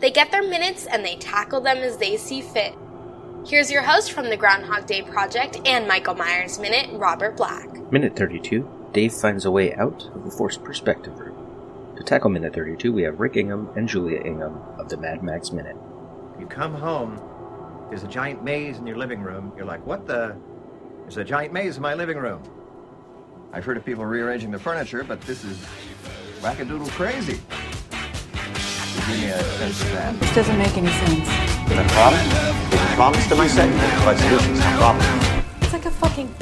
They get their minutes and they tackle them as they see fit. Here's your host from the Groundhog Day Project and Michael Myers Minute, Robert Black. Minute 32 Dave finds a way out of the forced perspective room. To tackle Minute 32, we have Rick Ingham and Julia Ingham of the Mad Max Minute. You come home, there's a giant maze in your living room. You're like, what the? There's a giant maze in my living room. I've heard of people rearranging the furniture, but this is wackadoodle crazy. Give me a sense of that. This doesn't make any sense. The problem? There's a promise to my segment, but solutions, no problem. It's like a fucking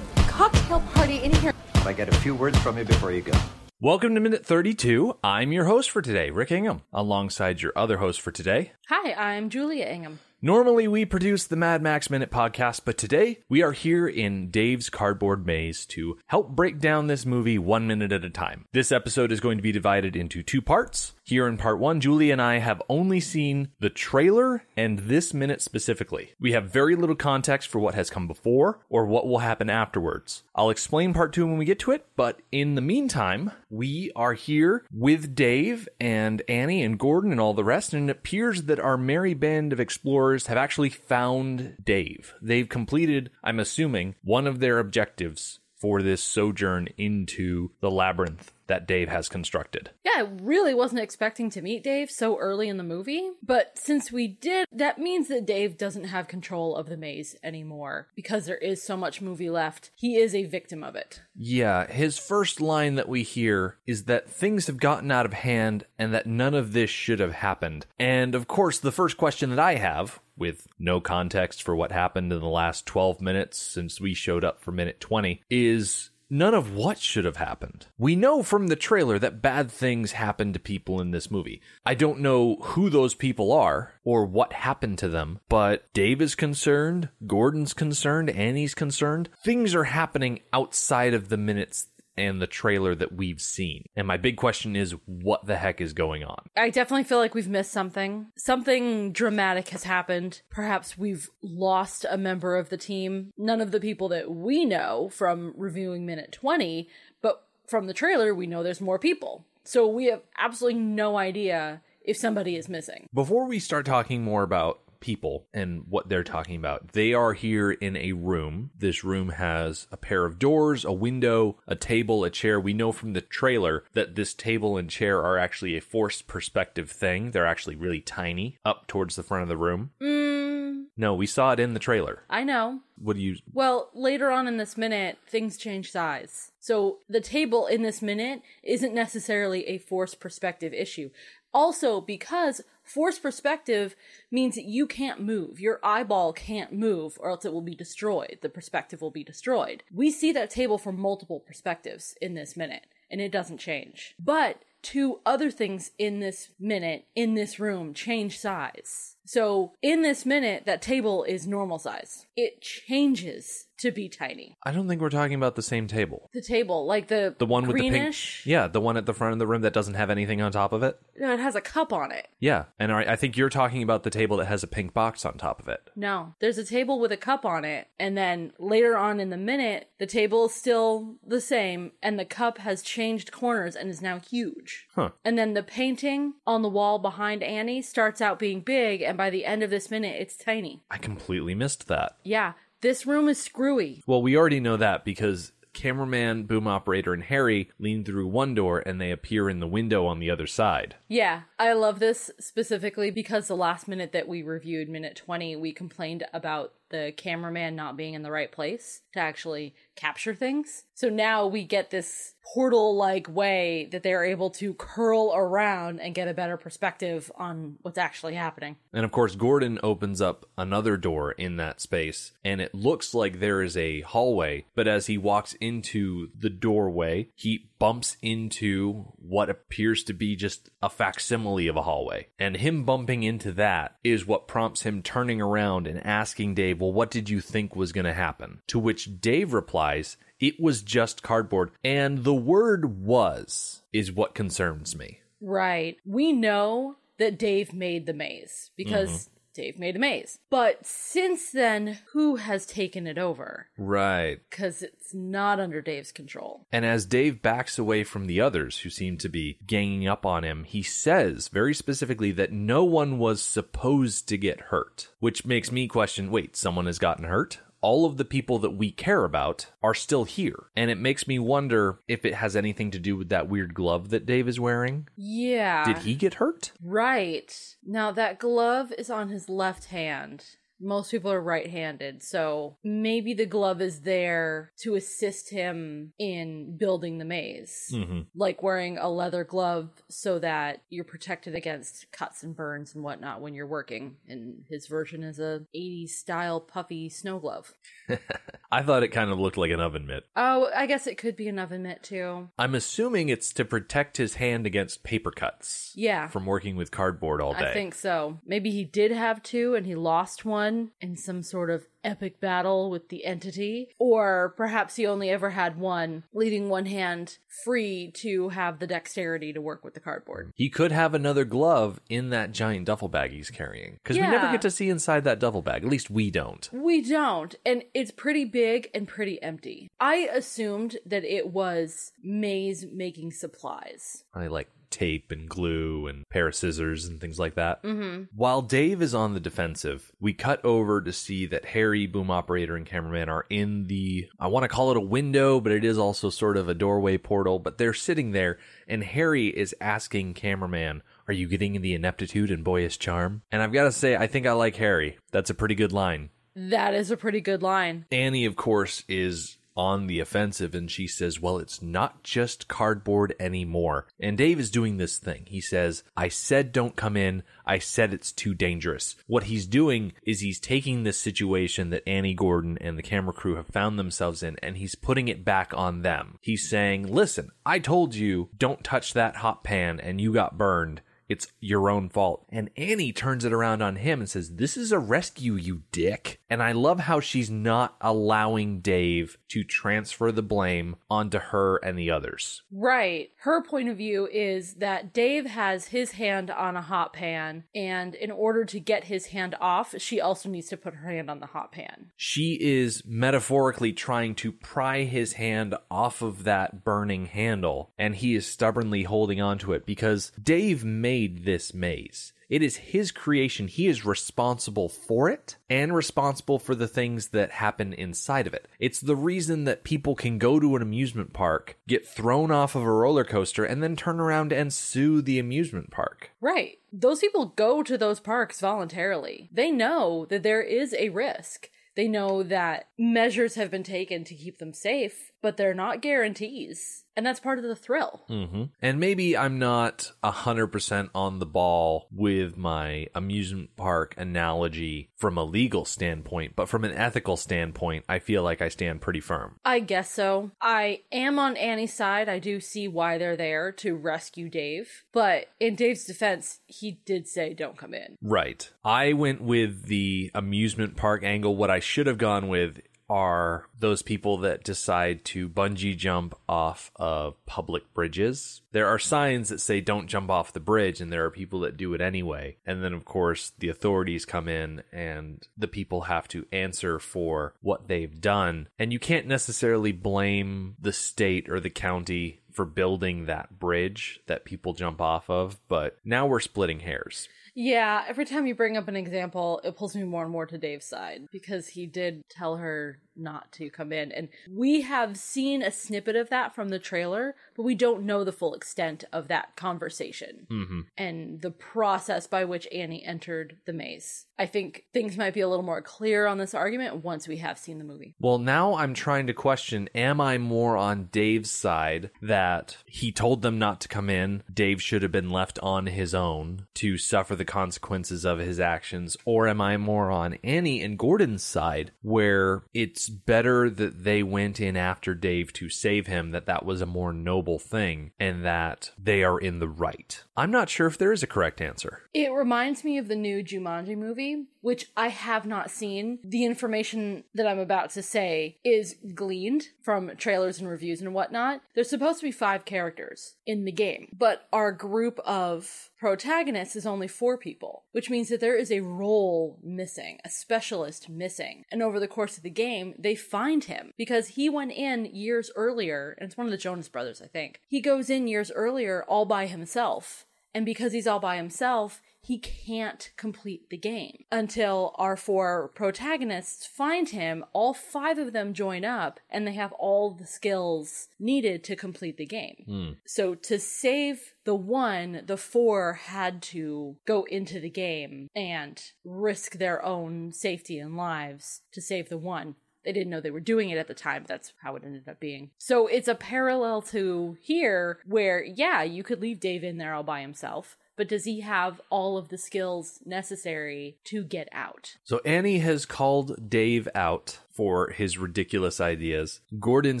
cocktail party in here. If I get a few words from you before you go. Welcome to Minute 32. I'm your host for today, Rick Ingham, alongside your other host for today. Hi, I'm Julia Ingham. Normally, we produce the Mad Max Minute podcast, but today we are here in Dave's Cardboard Maze to help break down this movie one minute at a time. This episode is going to be divided into two parts. Here in part one, Julie and I have only seen the trailer and this minute specifically. We have very little context for what has come before or what will happen afterwards. I'll explain part two when we get to it, but in the meantime, we are here with Dave and Annie and Gordon and all the rest, and it appears that our merry band of explorers have actually found Dave. They've completed, I'm assuming, one of their objectives for this sojourn into the labyrinth that Dave has constructed. Yeah, I really wasn't expecting to meet Dave so early in the movie, but since we did, that means that Dave doesn't have control of the maze anymore because there is so much movie left. He is a victim of it. Yeah, his first line that we hear is that things have gotten out of hand and that none of this should have happened. And of course, the first question that I have, with no context for what happened in the last 12 minutes since we showed up for minute 20, is none of what should have happened. We know from the trailer that bad things happen to people in this movie. I don't know who those people are or what happened to them, but Dave is concerned, Gordon's concerned, Annie's concerned. Things are happening outside of the minutes and the trailer that we've seen. And my big question is what the heck is going on? I definitely feel like we've missed something. Something dramatic has happened. Perhaps we've lost a member of the team. None of the people that we know from reviewing minute 20, but from the trailer, we know there's more people. So we have absolutely no idea if somebody is missing. Before we start talking more about people and what they're talking about. They are here in a room. This room has a pair of doors, a window, a table, a chair. We know from the trailer that this table and chair are actually a forced perspective thing. They're actually really tiny up towards the front of the room. Mm, No, we saw it in the trailer. I know. What do you Well, later on in this minute, things change size. So the table in this minute isn't necessarily a forced perspective issue. Also, because forced perspective means that you can't move. Your eyeball can't move, or else it will be destroyed. The perspective will be destroyed. We see that table from multiple perspectives in this minute, and it doesn't change. But two other things in this minute, in this room, change size. So in this minute, that table is normal size. It changes to be tiny. I don't think we're talking about the same table. The table, like the The one with greenish, the pink Yeah, the one at the front of the room that doesn't have anything on top of it. no, it has a cup on it. Yeah, and I I think you're talking about the table that has a pink box on top of it. No, there's a table with a cup on it, and then later on in the minute, the table is still the same, and the cup has changed corners and is now huge. Huh. And then the painting on the wall behind Annie starts out being big, and by the end of this minute, it's tiny. I completely missed that. Yeah, this room is screwy. Well, we already know that because cameraman, boom operator, and Harry lean through one door and they appear in the window on the other side. Yeah, I love this specifically because the last minute that we reviewed, minute 20, we complained about the cameraman not being in the right place to actually capture things. So now we get this portal like way that they're able to curl around and get a better perspective on what's actually happening. And of course, Gordon opens up another door in that space, and it looks like there is a hallway. But as he walks into the doorway, he bumps into what appears to be just a facsimile of a hallway. And him bumping into that is what prompts him turning around and asking Dave, Well, what did you think was going to happen? To which Dave replies, It was just cardboard. And the word was is what concerns me. Right. We know that Dave made the maze because mm-hmm. Dave made the maze. But since then, who has taken it over? Right. Because it's not under Dave's control. And as Dave backs away from the others who seem to be ganging up on him, he says very specifically that no one was supposed to get hurt, which makes me question wait, someone has gotten hurt? All of the people that we care about are still here. And it makes me wonder if it has anything to do with that weird glove that Dave is wearing. Yeah. Did he get hurt? Right. Now, that glove is on his left hand. Most people are right handed, so maybe the glove is there to assist him in building the maze. Mm-hmm. Like wearing a leather glove so that you're protected against cuts and burns and whatnot when you're working. And his version is a 80s style puffy snow glove. I thought it kind of looked like an oven mitt. Oh, I guess it could be an oven mitt too. I'm assuming it's to protect his hand against paper cuts. Yeah. From working with cardboard all day. I think so. Maybe he did have two and he lost one in some sort of epic battle with the entity. Or perhaps he only ever had one, leaving one hand free to have the dexterity to work with the cardboard. He could have another glove in that giant duffel bag he's carrying. Because we never get to see inside that duffel bag. At least we don't. We don't. And it's pretty big and pretty empty. I assumed that it was Maze making supplies. I like tape and glue and pair of scissors and things like that. Mm-hmm. While Dave is on the defensive, we cut over to see that Harry, boom operator, and cameraman are in the, I want to call it a window, but it is also sort of a doorway portal. But they're sitting there, and Harry is asking cameraman, Are you getting the ineptitude and boyish charm? And I've got to say, I think I like Harry. That's a pretty good line. That is a pretty good line. Annie, of course, is on the offensive and she says, Well, it's not just cardboard anymore. And Dave is doing this thing. He says, I said don't come in. I said it's too dangerous. What he's doing is he's taking this situation that Annie Gordon and the camera crew have found themselves in and he's putting it back on them. He's saying, Listen, I told you don't touch that hot pan and you got burned. It's your own fault. And Annie turns it around on him and says, This is a rescue, you dick. And I love how she's not allowing Dave to transfer the blame onto her and the others. Right. Her point of view is that Dave has his hand on a hot pan, and in order to get his hand off, she also needs to put her hand on the hot pan. She is metaphorically trying to pry his hand off of that burning handle, and he is stubbornly holding onto it because Dave made this maze. It is his creation. He is responsible for it and responsible for the things that happen inside of it. It's the reason that people can go to an amusement park, get thrown off of a roller coaster, and then turn around and sue the amusement park. Right. Those people go to those parks voluntarily. They know that there is a risk. They know that measures have been taken to keep them safe, but they're not guarantees. And that's part of the thrill. Mm-hmm. And maybe I'm not 100% on the ball with my amusement park analogy from a legal standpoint, but from an ethical standpoint, I feel like I stand pretty firm. I guess so. I am on Annie's side. I do see why they're there to rescue Dave. But in Dave's defense, he did say, don't come in. Right. I went with the amusement park angle. What I should have gone with are those people that decide to bungee jump off of public bridges. There are signs that say don't jump off the bridge, and there are people that do it anyway. And then, of course, the authorities come in and the people have to answer for what they've done. And you can't necessarily blame the state or the county for building that bridge that people jump off of, but now we're splitting hairs. Yeah, every time you bring up an example, it pulls me more and more to Dave's side because he did tell her not to come in. And we have seen a snippet of that from the trailer, but we don't know the full extent of that conversation Mm-hmm. and the process by which Annie entered the maze. I think things might be a little more clear on this argument once we have seen the movie. Well, now I'm trying to question am I more on Dave's side that he told them not to come in? Dave should have been left on his own to suffer the the consequences of his actions, or am I more on Annie and Gordon's side, where it's better that they went in after Dave to save him, that that was a more noble thing, and that they are in the right? I'm not sure if there is a correct answer. It reminds me of the new Jumanji movie, which I have not seen. The information that I'm about to say is gleaned from trailers and reviews and whatnot. There's supposed to be five characters in the game, but our group of protagonists is only four people, which means that there is a role missing, a specialist missing. And over the course of the game, they find him because he went in years earlier, and it's one of the Jonas brothers, I think. He goes in years earlier all by himself. And because he's all by himself, he can't complete the game until our four protagonists find him. All five of them join up and they have all the skills needed to complete the game. Hmm. So to save the one, the four had to go into the game and risk their own safety and lives to save the one. They didn't know they were doing it at the time. That's how it ended up being. So it's a parallel to here where, yeah, you could leave Dave in there all by himself, but does he have all of the skills necessary to get out? So Annie has called Dave out for his ridiculous ideas. Gordon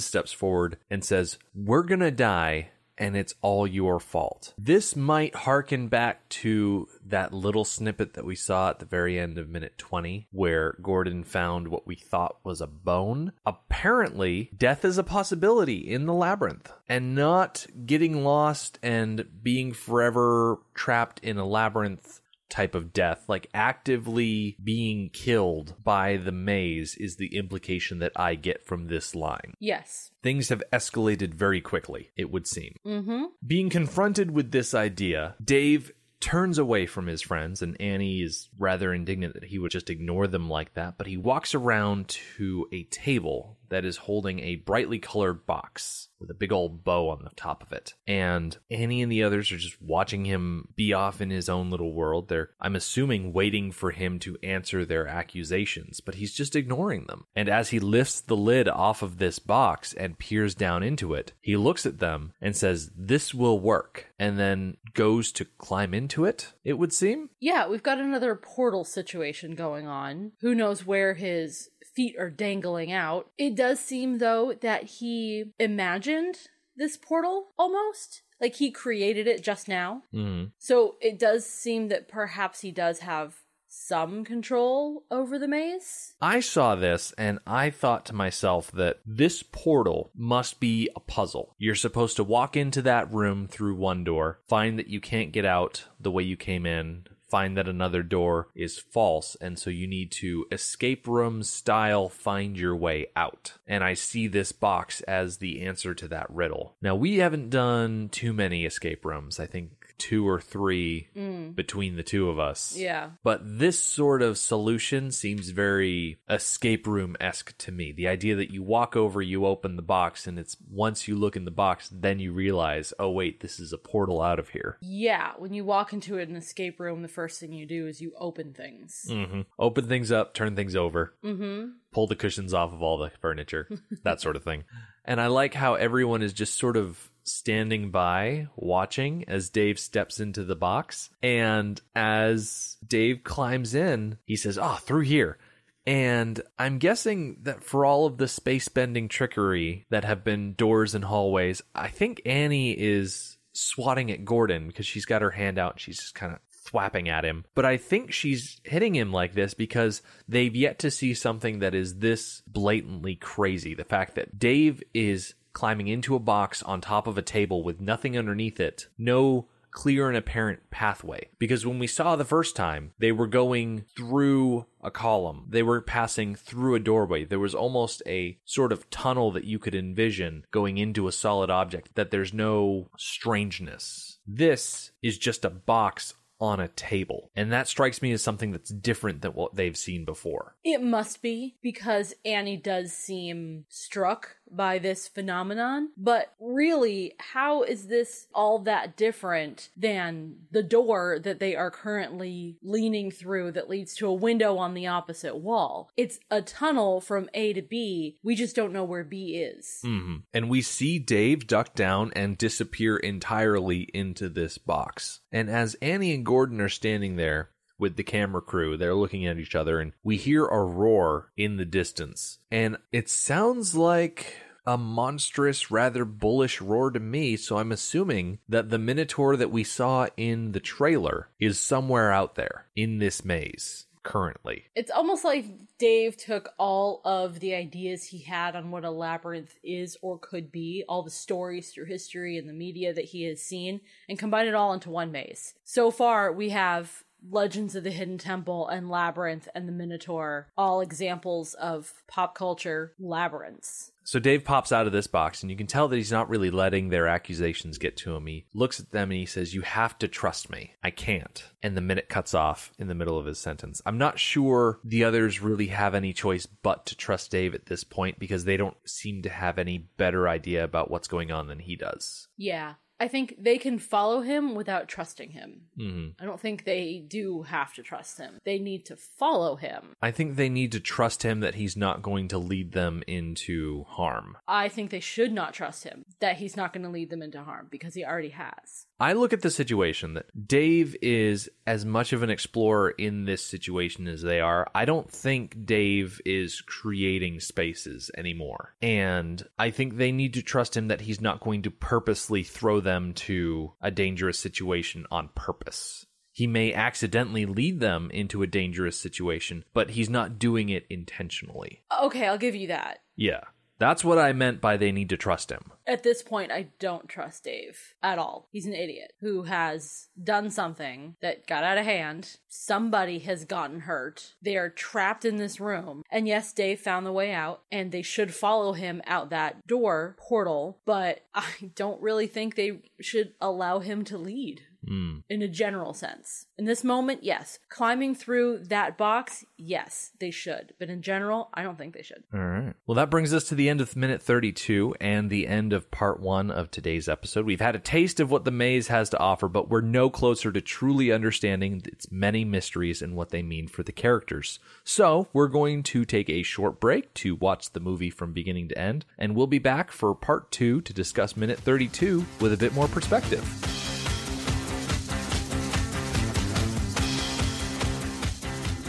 steps forward and says, We're gonna die. And it's all your fault. This might harken back to that little snippet that we saw at the very end of minute 20, where Gordon found what we thought was a bone. Apparently, death is a possibility in the labyrinth, and not getting lost and being forever trapped in a labyrinth type of death, like actively being killed by the maze, is the implication that I get from this line. Yes. Things have escalated very quickly, it would seem. Mm-hmm. Being confronted with this idea, Dave turns away from his friends, and Annie is rather indignant that he would just ignore them like that. But he walks around to a table that is holding a brightly colored box with a big old bow on the top of it. And Annie and the others are just watching him be off in his own little world. They're, I'm assuming, waiting for him to answer their accusations, but he's just ignoring them. And as he lifts the lid off of this box and peers down into it, he looks at them and says, This will work. And then goes to climb into it, it would seem. Yeah, we've got another portal situation going on. Who knows where his feet are dangling out. It does seem, though, that he imagined this portal almost. Like he created it just now. Mm-hmm. So it does seem that perhaps he does have some control over the maze. I saw this and I thought to myself that this portal must be a puzzle. You're supposed to walk into that room through one door, find that you can't get out the way you came in, find that another door is false, and so you need to escape room style find your way out. And I see this box as the answer to that riddle. Now, we haven't done too many escape rooms. I think two or three Mm. between the two of us. Yeah. But this sort of solution seems very escape room esque to me. The idea that you walk over, you open the box, and it's once you look in the box, then you realize, oh, wait, this is a portal out of here. Yeah, when you walk into an escape room, the first thing you do is you open things. Mm-hmm. Open things up, turn things over, Mm-hmm. pull the cushions off of all the furniture, that sort of thing. And I like how everyone is just sort of standing by watching as Dave steps into the box. And as Dave climbs in, he says, Ah, through here. And I'm guessing that for all of the space bending trickery that have been doors and hallways, I think Annie is swatting at Gordon because she's got her hand out and she's just kind of thwapping at him. But I think she's hitting him like this because they've yet to see something that is this blatantly crazy. The fact that Dave is climbing into a box on top of a table with nothing underneath it, no clear and apparent pathway. Because when we saw the first time, they were going through a column, they were passing through a doorway. There was almost a sort of tunnel that you could envision going into a solid object, that there's no strangeness. This is just a box on a table. And that strikes me as something that's different than what they've seen before. It must be because Annie does seem struck by this phenomenon. But really, how is this all that different than the door that they are currently leaning through that leads to a window on the opposite wall? It's a tunnel from A to B. We just don't know where B is. hmm And we see Dave duck down and disappear entirely into this box. And as Annie and Gordon are standing there with the camera crew. They're looking at each other, and we hear a roar in the distance. And it sounds like a monstrous, rather bullish roar to me, so I'm assuming that the Minotaur that we saw in the trailer is somewhere out there in this maze currently. It's almost like Dave took all of the ideas he had on what a labyrinth is or could be, all the stories through history and the media that he has seen, and combined it all into one maze. So far, we have Legends of the Hidden Temple and Labyrinth and the Minotaur, all examples of pop culture labyrinths. So Dave pops out of this box, and you can tell that he's not really letting their accusations get to him. He looks at them and he says, You have to trust me. I can't. And the minute cuts off in the middle of his sentence. I'm not sure the others really have any choice but to trust Dave at this point because they don't seem to have any better idea about what's going on than he does. Yeah. I think they can follow him without trusting him. Mm-hmm. I don't think they do have to trust him. They need to follow him. I think they need to trust him that he's not going to lead them into harm. I think they should not trust him that he's not going to lead them into harm because he already has. I look at the situation that Dave is as much of an explorer in this situation as they are. I don't think Dave is creating spaces anymore. And I think they need to trust him that he's not going to purposely throw them to a dangerous situation on purpose. He may accidentally lead them into a dangerous situation, but he's not doing it intentionally. Okay, I'll give you that. Yeah. That's what I meant by they need to trust him. At this point, I don't trust Dave at all. He's an idiot who has done something that got out of hand. Somebody has gotten hurt. They are trapped in this room. And yes, Dave found the way out, and they should follow him out that door portal, but I don't really think they should allow him to lead Mm. in a general sense. In this moment, yes. Climbing through that box, yes, they should. But in general, I don't think they should. All right. Well, that brings us to the end of minute 32 and the end of part one of today's episode. We've had a taste of what the maze has to offer, but we're no closer to truly understanding its many mysteries and what they mean for the characters. So, we're going to take a short break to watch the movie from beginning to end, and we'll be back for part two to discuss minute 32 with a bit more perspective.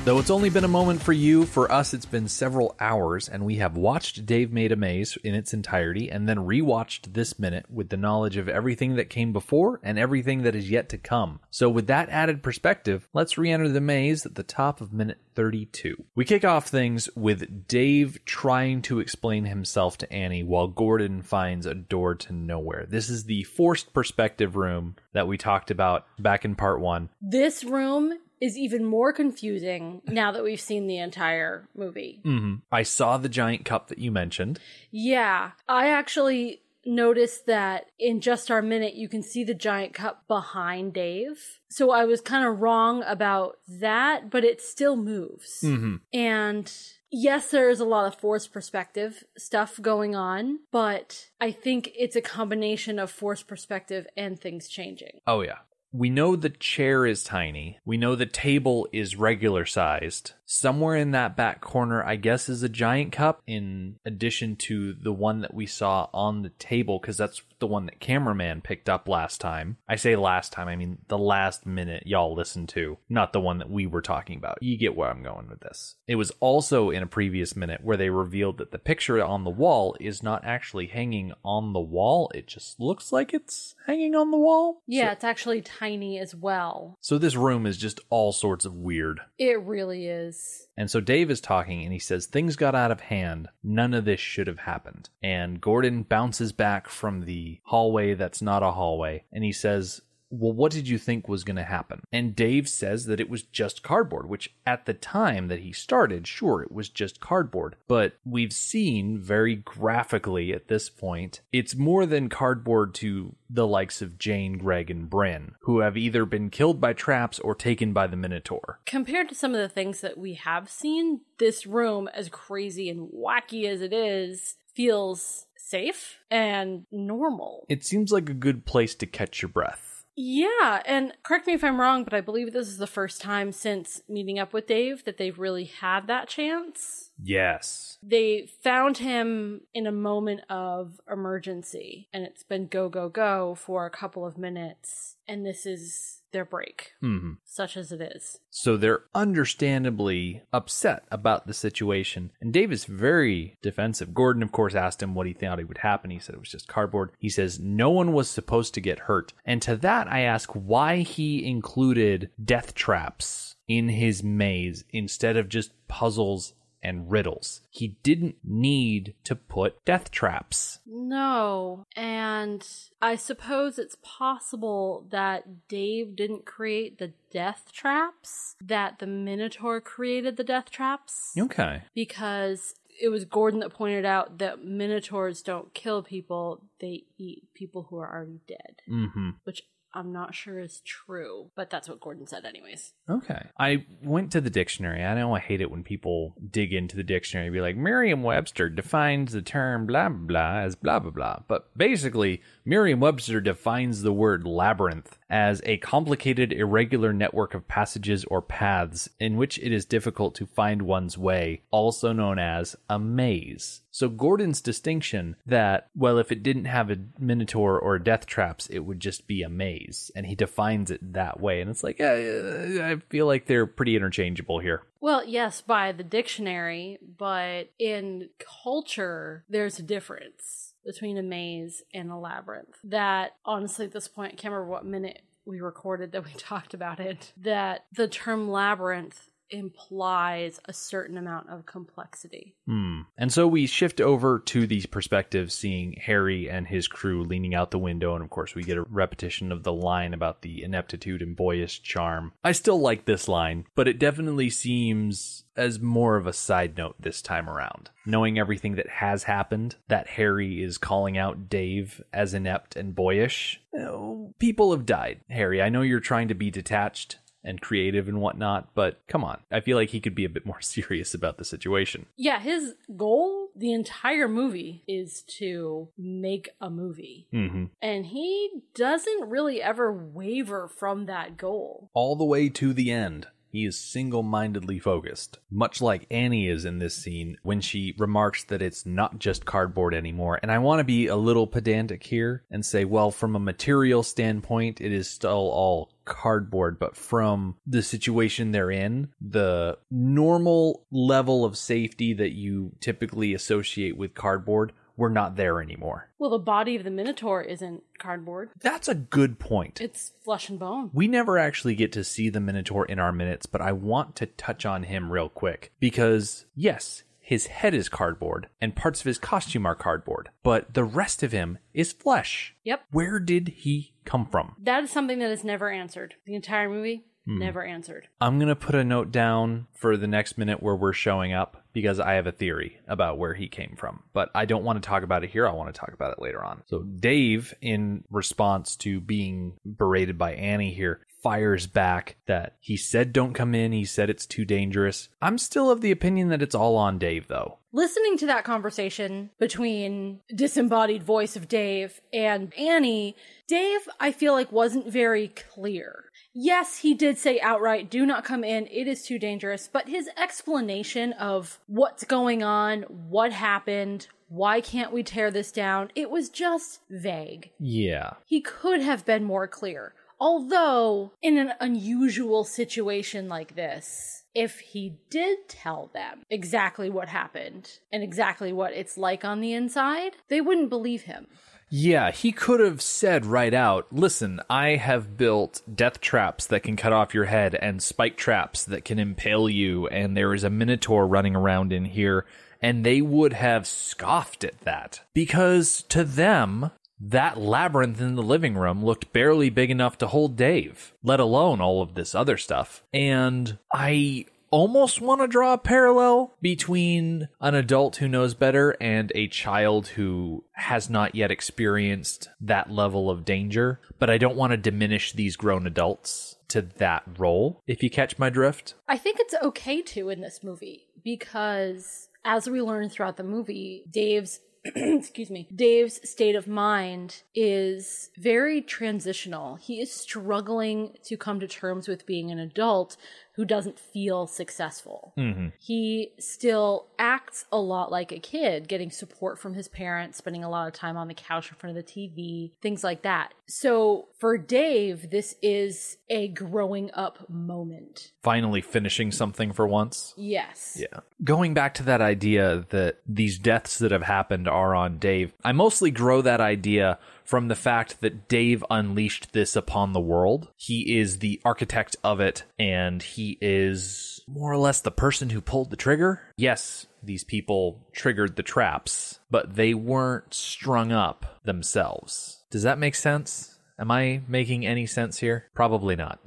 Though it's only been a moment for you, for us it's been several hours, and we have watched Dave Made a Maze in its entirety and then rewatched this minute with the knowledge of everything that came before and everything that is yet to come. So, with that added perspective, let's re enter the maze at the top of minute 32. We kick off things with Dave trying to explain himself to Annie while Gordon finds a door to nowhere. This is the forced perspective room that we talked about back in part one. This room is even more confusing now that we've seen the entire movie. Mm-hmm. I saw the giant cup that you mentioned. Yeah, I actually noticed that in just our minute you can see the giant cup behind Dave. So I was kind of wrong about that, but it still moves. Mm-hmm. And yes, there is a lot of force perspective stuff going on, but I think it's a combination of force perspective and things changing. Oh, yeah. We know the chair is tiny. We know the table is regular sized. Somewhere in that back corner, I guess, is a giant cup in addition to the one that we saw on the table, because that's the one that cameraman picked up last time. I say last time, I mean the last minute y'all listened to, not the one that we were talking about. You get where I'm going with this. It was also in a previous minute where they revealed that the picture on the wall is not actually hanging on the wall, it just looks like it's hanging on the wall. Yeah, it's actually tiny as well. So this room is just all sorts of weird. It really is. And so Dave is talking and he says, Things got out of hand. None of this should have happened. And Gordon bounces back from the hallway that's not a hallway and he says, well, what did you think was going to happen? And Dave says that it was just cardboard, which at the time that he started, sure, it was just cardboard. But we've seen very graphically at this point, it's more than cardboard to the likes of Jane, Greg, and Bryn, who have either been killed by traps or taken by the Minotaur. Compared to some of the things that we have seen, this room, as crazy and wacky as it is, feels safe and normal. It seems like a good place to catch your breath. Yeah, and correct me if I'm wrong, but I believe this is the first time since meeting up with Dave that they've really had that chance. Yes. They found him in a moment of emergency, and it's been go, go, go for a couple of minutes. And this is their break, Mhm. such as it is. So they're understandably upset about the situation. And Dave is very defensive. Gordon, of course, asked him what he thought he would happen. He said it was just cardboard. He says no one was supposed to get hurt. And to that, I ask why he included death traps in his maze instead of just puzzles and riddles. He didn't need to put death traps. No, and I suppose it's possible that Dave didn't create the death traps, that the Minotaur created the death traps. Okay. Because it was Gordon that pointed out that Minotaurs don't kill people, they eat people who are already dead. Mm-hmm. Which I'm not sure is true, but that's what Gordon said, anyways. Okay. I went to the dictionary. I know I hate it when people dig into the dictionary and be like, Merriam Webster defines the term blah, blah, blah as blah, blah, blah. But basically, Merriam Webster defines the word labyrinth as a complicated, irregular network of passages or paths in which it is difficult to find one's way, also known as a maze. So Gordon's distinction that, well, if it didn't have a minotaur or death traps, it would just be a maze. And he defines it that way. And it's like, eh, I feel like they're pretty interchangeable here. Well, yes, by the dictionary, but in culture, there's a difference between a maze and a labyrinth. That, honestly, at this point, I can't remember what minute we recorded that we talked about it, that the term labyrinth implies a certain amount of complexity. Hmm. And so we shift over to the perspective, seeing Harry and his crew leaning out the window, and of course we get a repetition of the line about the ineptitude and boyish charm. I still like this line, but it definitely seems as more of a side note this time around. Knowing everything that has happened, that Harry is calling out Dave as inept and boyish. Oh, people have died. Harry, I know you're trying to be detached and creative and whatnot, but come on. I feel like he could be a bit more serious about the situation. Yeah, his goal the entire movie is to make a movie. Mm-hmm. And he doesn't really ever waver from that goal. All the way to the end. He is single mindedly focused, much like Annie is in this scene when she remarks that it's not just cardboard anymore. And I want to be a little pedantic here and say, well, from a material standpoint, it is still all cardboard, but from the situation they're in, the normal level of safety that you typically associate with cardboard, we're not there anymore. Well, the body of the Minotaur isn't cardboard. That's a good point. It's flesh and bone. We never actually get to see the Minotaur in our minutes, but I want to touch on him real quick because, yes, his head is cardboard and parts of his costume are cardboard, but the rest of him is flesh. Yep. Where did he come from? That is something that is never answered. The entire movie, Hmm. never answered. I'm going to put a note down for the next minute where we're showing up because I have a theory about where he came from. But I don't want to talk about it here. I want to talk about it later on. So, Dave, in response to being berated by Annie here, fires back that he said don't come in. He said it's too dangerous. I'm still of the opinion that it's all on Dave, though. Listening to that conversation between disembodied voice of Dave and Annie, Dave, I feel like wasn't very clear. Yes, he did say outright, do not come in, it is too dangerous, but his explanation of what's going on, what happened, why can't we tear this down, it was just vague. Yeah. He could have been more clear. Although, in an unusual situation like this, if he did tell them exactly what happened and exactly what it's like on the inside, they wouldn't believe him. Yeah, he could have said right out, listen, I have built death traps that can cut off your head and spike traps that can impale you, and there is a minotaur running around in here, and they would have scoffed at that. Because to them, that labyrinth in the living room looked barely big enough to hold Dave, let alone all of this other stuff. And I almost want to draw a parallel between an adult who knows better and a child who has not yet experienced that level of danger. But I don't want to diminish these grown adults to that role, if you catch my drift. I think it's okay to in this movie because as we learn throughout the movie, Dave's excuse me, Dave's state of mind is very transitional. He is struggling to come to terms with being an adult who doesn't feel successful. Mm-hmm. He still acts a lot like a kid, getting support from his parents, spending a lot of time on the couch in front of the TV, things like that. So for Dave, this is a growing up moment. Finally finishing something for once. Yes. Yeah. Going back to that idea that these deaths that have happened are on Dave, I mostly grow that idea from the fact that Dave unleashed this upon the world. He is the architect of it, and he is more or less the person who pulled the trigger. Yes, these people triggered the traps, but they weren't strung up themselves. Does that make sense? Am I making any sense here? Probably not.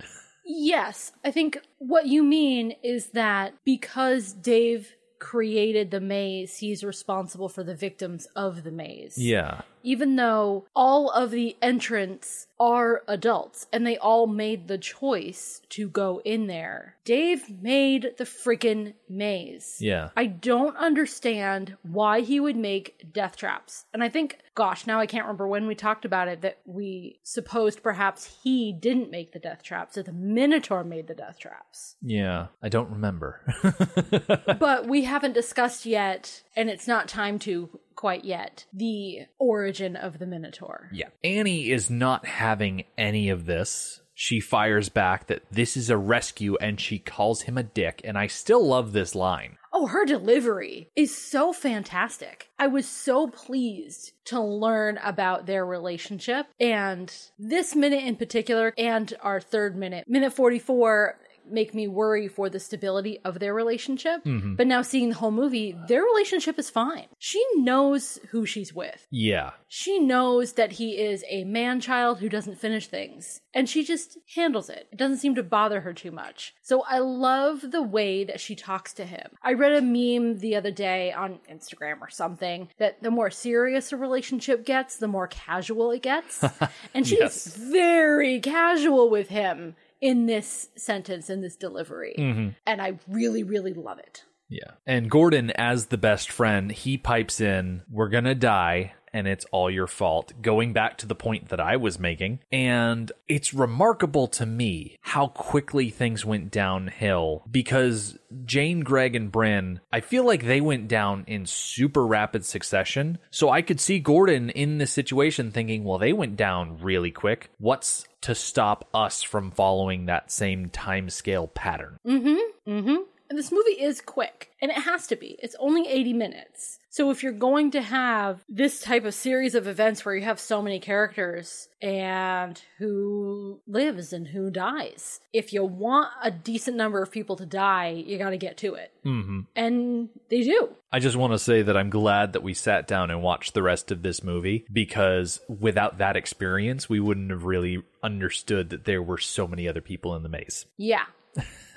Yes, I think what you mean is that because Dave created the maze, he's responsible for the victims of the maze. Yeah. Even though all of the entrants are adults and they all made the choice to go in there, Dave made the freaking maze. Yeah. I don't understand why he would make death traps. And I think, gosh, now I can't remember when we talked about it that we supposed perhaps he didn't make the death traps, that the Minotaur made the death traps. Yeah. I don't remember. but we haven't discussed yet, and it's not time to quite yet, the origin of the Minotaur. Yeah. Annie is not having any of this. She fires back that this is a rescue and she calls him a dick. And I still love this line. Oh, her delivery is so fantastic. I was so pleased to learn about their relationship. And this minute in particular, and our third minute, minute 44, make me worry for the stability of their relationship. Mhm. But now seeing the whole movie, their relationship is fine. She knows who she's with. Yeah. She knows that he is a man child who doesn't finish things, and she just handles it. It doesn't seem to bother her too much. So I love the way that she talks to him. I read a meme the other day on Instagram or something that the more serious a relationship gets, the more casual it gets. and she's Yes. very casual with him in this sentence, in this delivery. Mhm. And I really, really love it. Yeah. And Gordon, as the best friend, he pipes in, We're going to die, and it's all your fault. Going back to the point that I was making. And it's remarkable to me how quickly things went downhill because Jane, Greg, and Bryn, I feel like they went down in super rapid succession. So I could see Gordon in this situation thinking, Well, they went down really quick. What's to stop us from following that same time scale pattern? Mm-hmm. Mm-hmm. And this movie is quick, and it has to be. It's only 80 minutes. So if you're going to have this type of series of events where you have so many characters and who lives and who dies, if you want a decent number of people to die, you got to get to it. Mm-hmm. And they do. I just want to say that I'm glad that we sat down and watched the rest of this movie because without that experience, we wouldn't have really understood that there were so many other people in the maze. Yeah.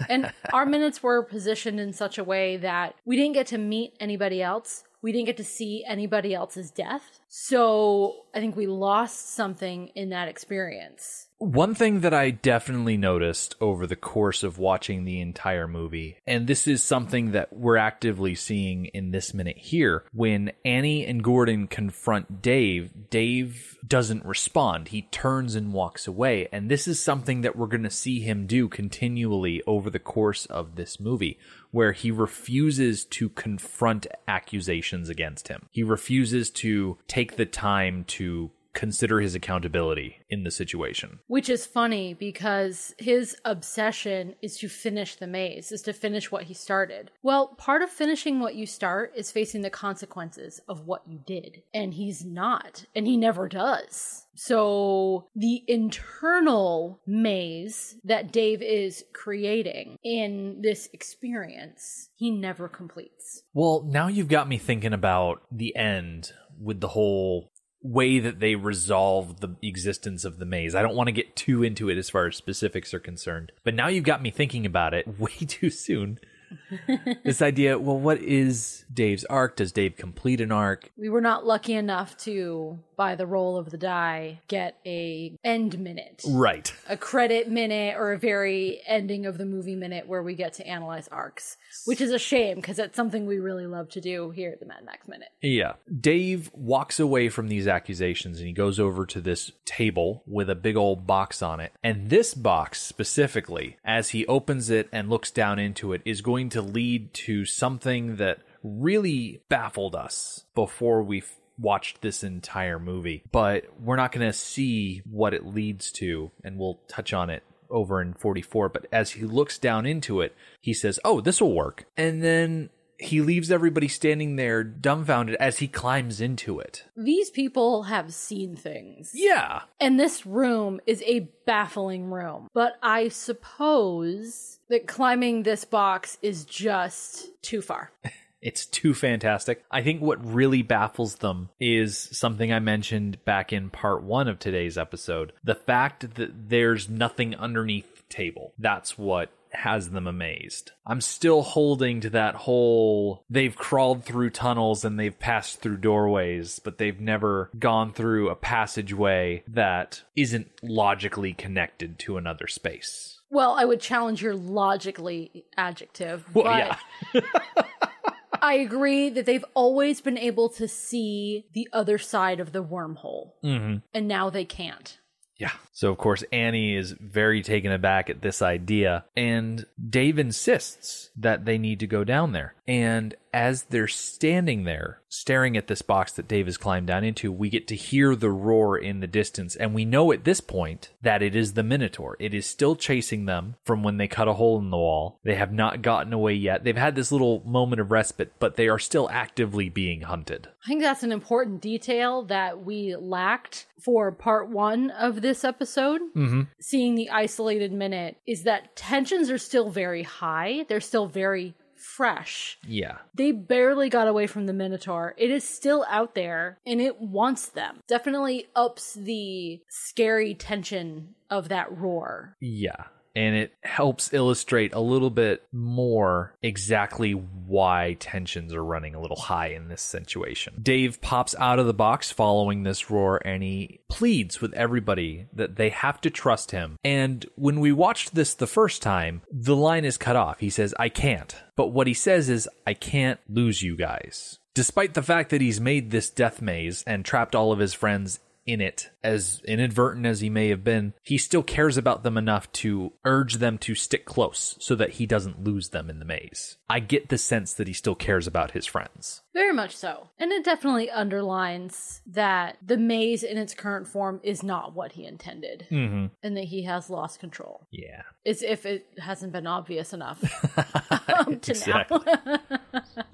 And our minutes were positioned in such a way that we didn't get to meet anybody else. We didn't get to see anybody else's death. So I think we lost something in that experience. One thing that I definitely noticed over the course of watching the entire movie, and this is something that we're actively seeing in this minute here, when Annie and Gordon confront Dave, Dave doesn't respond. He turns and walks away. And this is something that we're going to see him do continually over the course of this movie, where he refuses to confront accusations against him. He refuses to take the time to consider his accountability in the situation. Which is funny because his obsession is to finish the maze, is to finish what he started. Well, part of finishing what you start is facing the consequences of what you did. And he's not, and he never does. So the internal maze that Dave is creating in this experience, he never completes. Well, now you've got me thinking about the end with the whole way that they resolve the existence of the maze. I don't want to get too into it as far as specifics are concerned, but now you've got me thinking about it way too soon. this idea, well, what is Dave's arc? Does Dave complete an arc? We were not lucky enough to, by the roll of the die, get a end minute. Right. A credit minute or a very ending of the movie minute where we get to analyze arcs, which is a shame because that's something we really love to do here at the Mad Max Minute. Yeah. Dave walks away from these accusations and he goes over to this table with a big old box on it. And this box specifically, as he opens it and looks down into it, is going to lead to something that really baffled us before we watched this entire movie. But we're not going to see what it leads to, and we'll touch on it over in 44. But as he looks down into it, he says, Oh, this will work. And then he leaves everybody standing there dumbfounded as he climbs into it. These people have seen things. Yeah. And this room is a baffling room. But I suppose that climbing this box is just too far. It's too fantastic. I think what really baffles them is something I mentioned back in part one of today's episode the fact that there's nothing underneath the table. That's what has them amazed. I'm still holding to that whole they've crawled through tunnels and they've passed through doorways, but they've never gone through a passageway that isn't logically connected to another space. Well, I would challenge your logically adjective. Well, but yeah. I agree that they've always been able to see the other side of the wormhole. Mm-hmm. And now they can't. Yeah. So, of course, Annie is very taken aback at this idea, and Dave insists that they need to go down there. And as they're standing there, staring at this box that Dave has climbed down into, we get to hear the roar in the distance. And we know at this point that it is the Minotaur. It is still chasing them from when they cut a hole in the wall. They have not gotten away yet. They've had this little moment of respite, but they are still actively being hunted. I think that's an important detail that we lacked for part one of this episode. Mm-hmm. Seeing the isolated minute is that tensions are still very high. They're still very fresh. Yeah. They barely got away from the Minotaur. It is still out there and it wants them. Definitely ups the scary tension of that roar. Yeah. And it helps illustrate a little bit more exactly why tensions are running a little high in this situation. Dave pops out of the box following this roar and he pleads with everybody that they have to trust him. And when we watched this the first time, the line is cut off. He says, I can't. But what he says is, I can't lose you guys. Despite the fact that he's made this death maze and trapped all of his friends in it, as inadvertent as he may have been, he still cares about them enough to urge them to stick close so that he doesn't lose them in the maze. I get the sense that he still cares about his friends. Very much so. And it definitely underlines that the maze in its current form is not what he intended Mm-hmm. and that he has lost control. Yeah. As if it hasn't been obvious enough up to Exactly. now.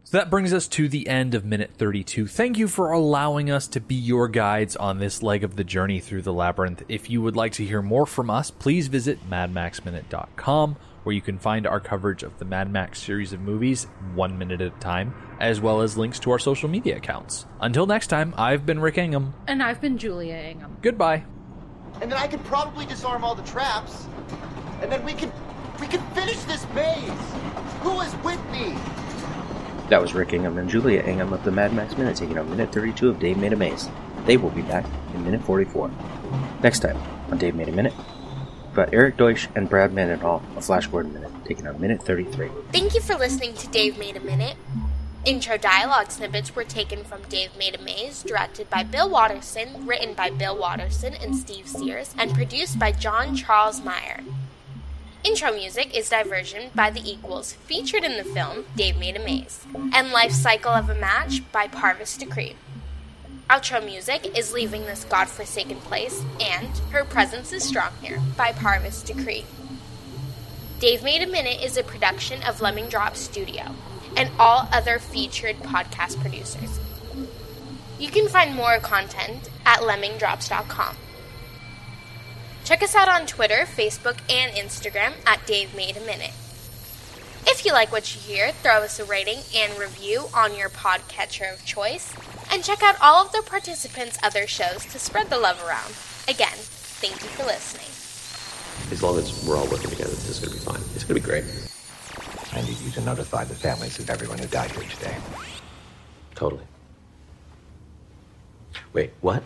So that brings us to the end of minute 32. Thank you for allowing us to be your guides on this leg of the journey through the labyrinth. If you would like to hear more from us, please visit madmaxminute.com where you can find our coverage of the Mad Max series of movies one minute at a time, as well as links to our social media accounts. Until next time, I've been Rick Ingham. and I've been Julia Ingham. Goodbye. And then I could probably disarm all the traps. And then we could we could finish this maze. Who is with me? That was Rick Ingham and Julia Ingham of the Mad Max Minute taking on minute 32 of Dave Made a Maze. They will be back in minute 44. Next time on Dave Made a Minute, we've Eric Deutsch and Brad Mendenhall of Flash Gordon Minute taking on minute 33. Thank you for listening to Dave Made a Minute. Intro dialogue snippets were taken from Dave Made a Maze, directed by Bill Watterson, written by Bill Watterson and Steve Sears, and produced by John Charles Meyer. Intro music is Diversion by The Equals, featured in the film Dave Made a Maze, and Life Cycle of a Match by Parvis Decree. Outro music is Leaving This Godforsaken Place and Her Presence is Strong Here by Parvis Decree. Dave Made a Minute is a production of Lemming Drop Studio and all other featured podcast producers. You can find more content at lemmingdrops.com. Check us out on Twitter, Facebook, and Instagram at Dave Made a Minute. If you like what you hear, throw us a rating and review on your podcatcher of choice, and check out all of the participants' other shows to spread the love around. Again, thank you for listening. As long as we're all working together, this is going to be fine. It's going to be great. I need you to notify the families of everyone who died here today. Totally. Wait, what?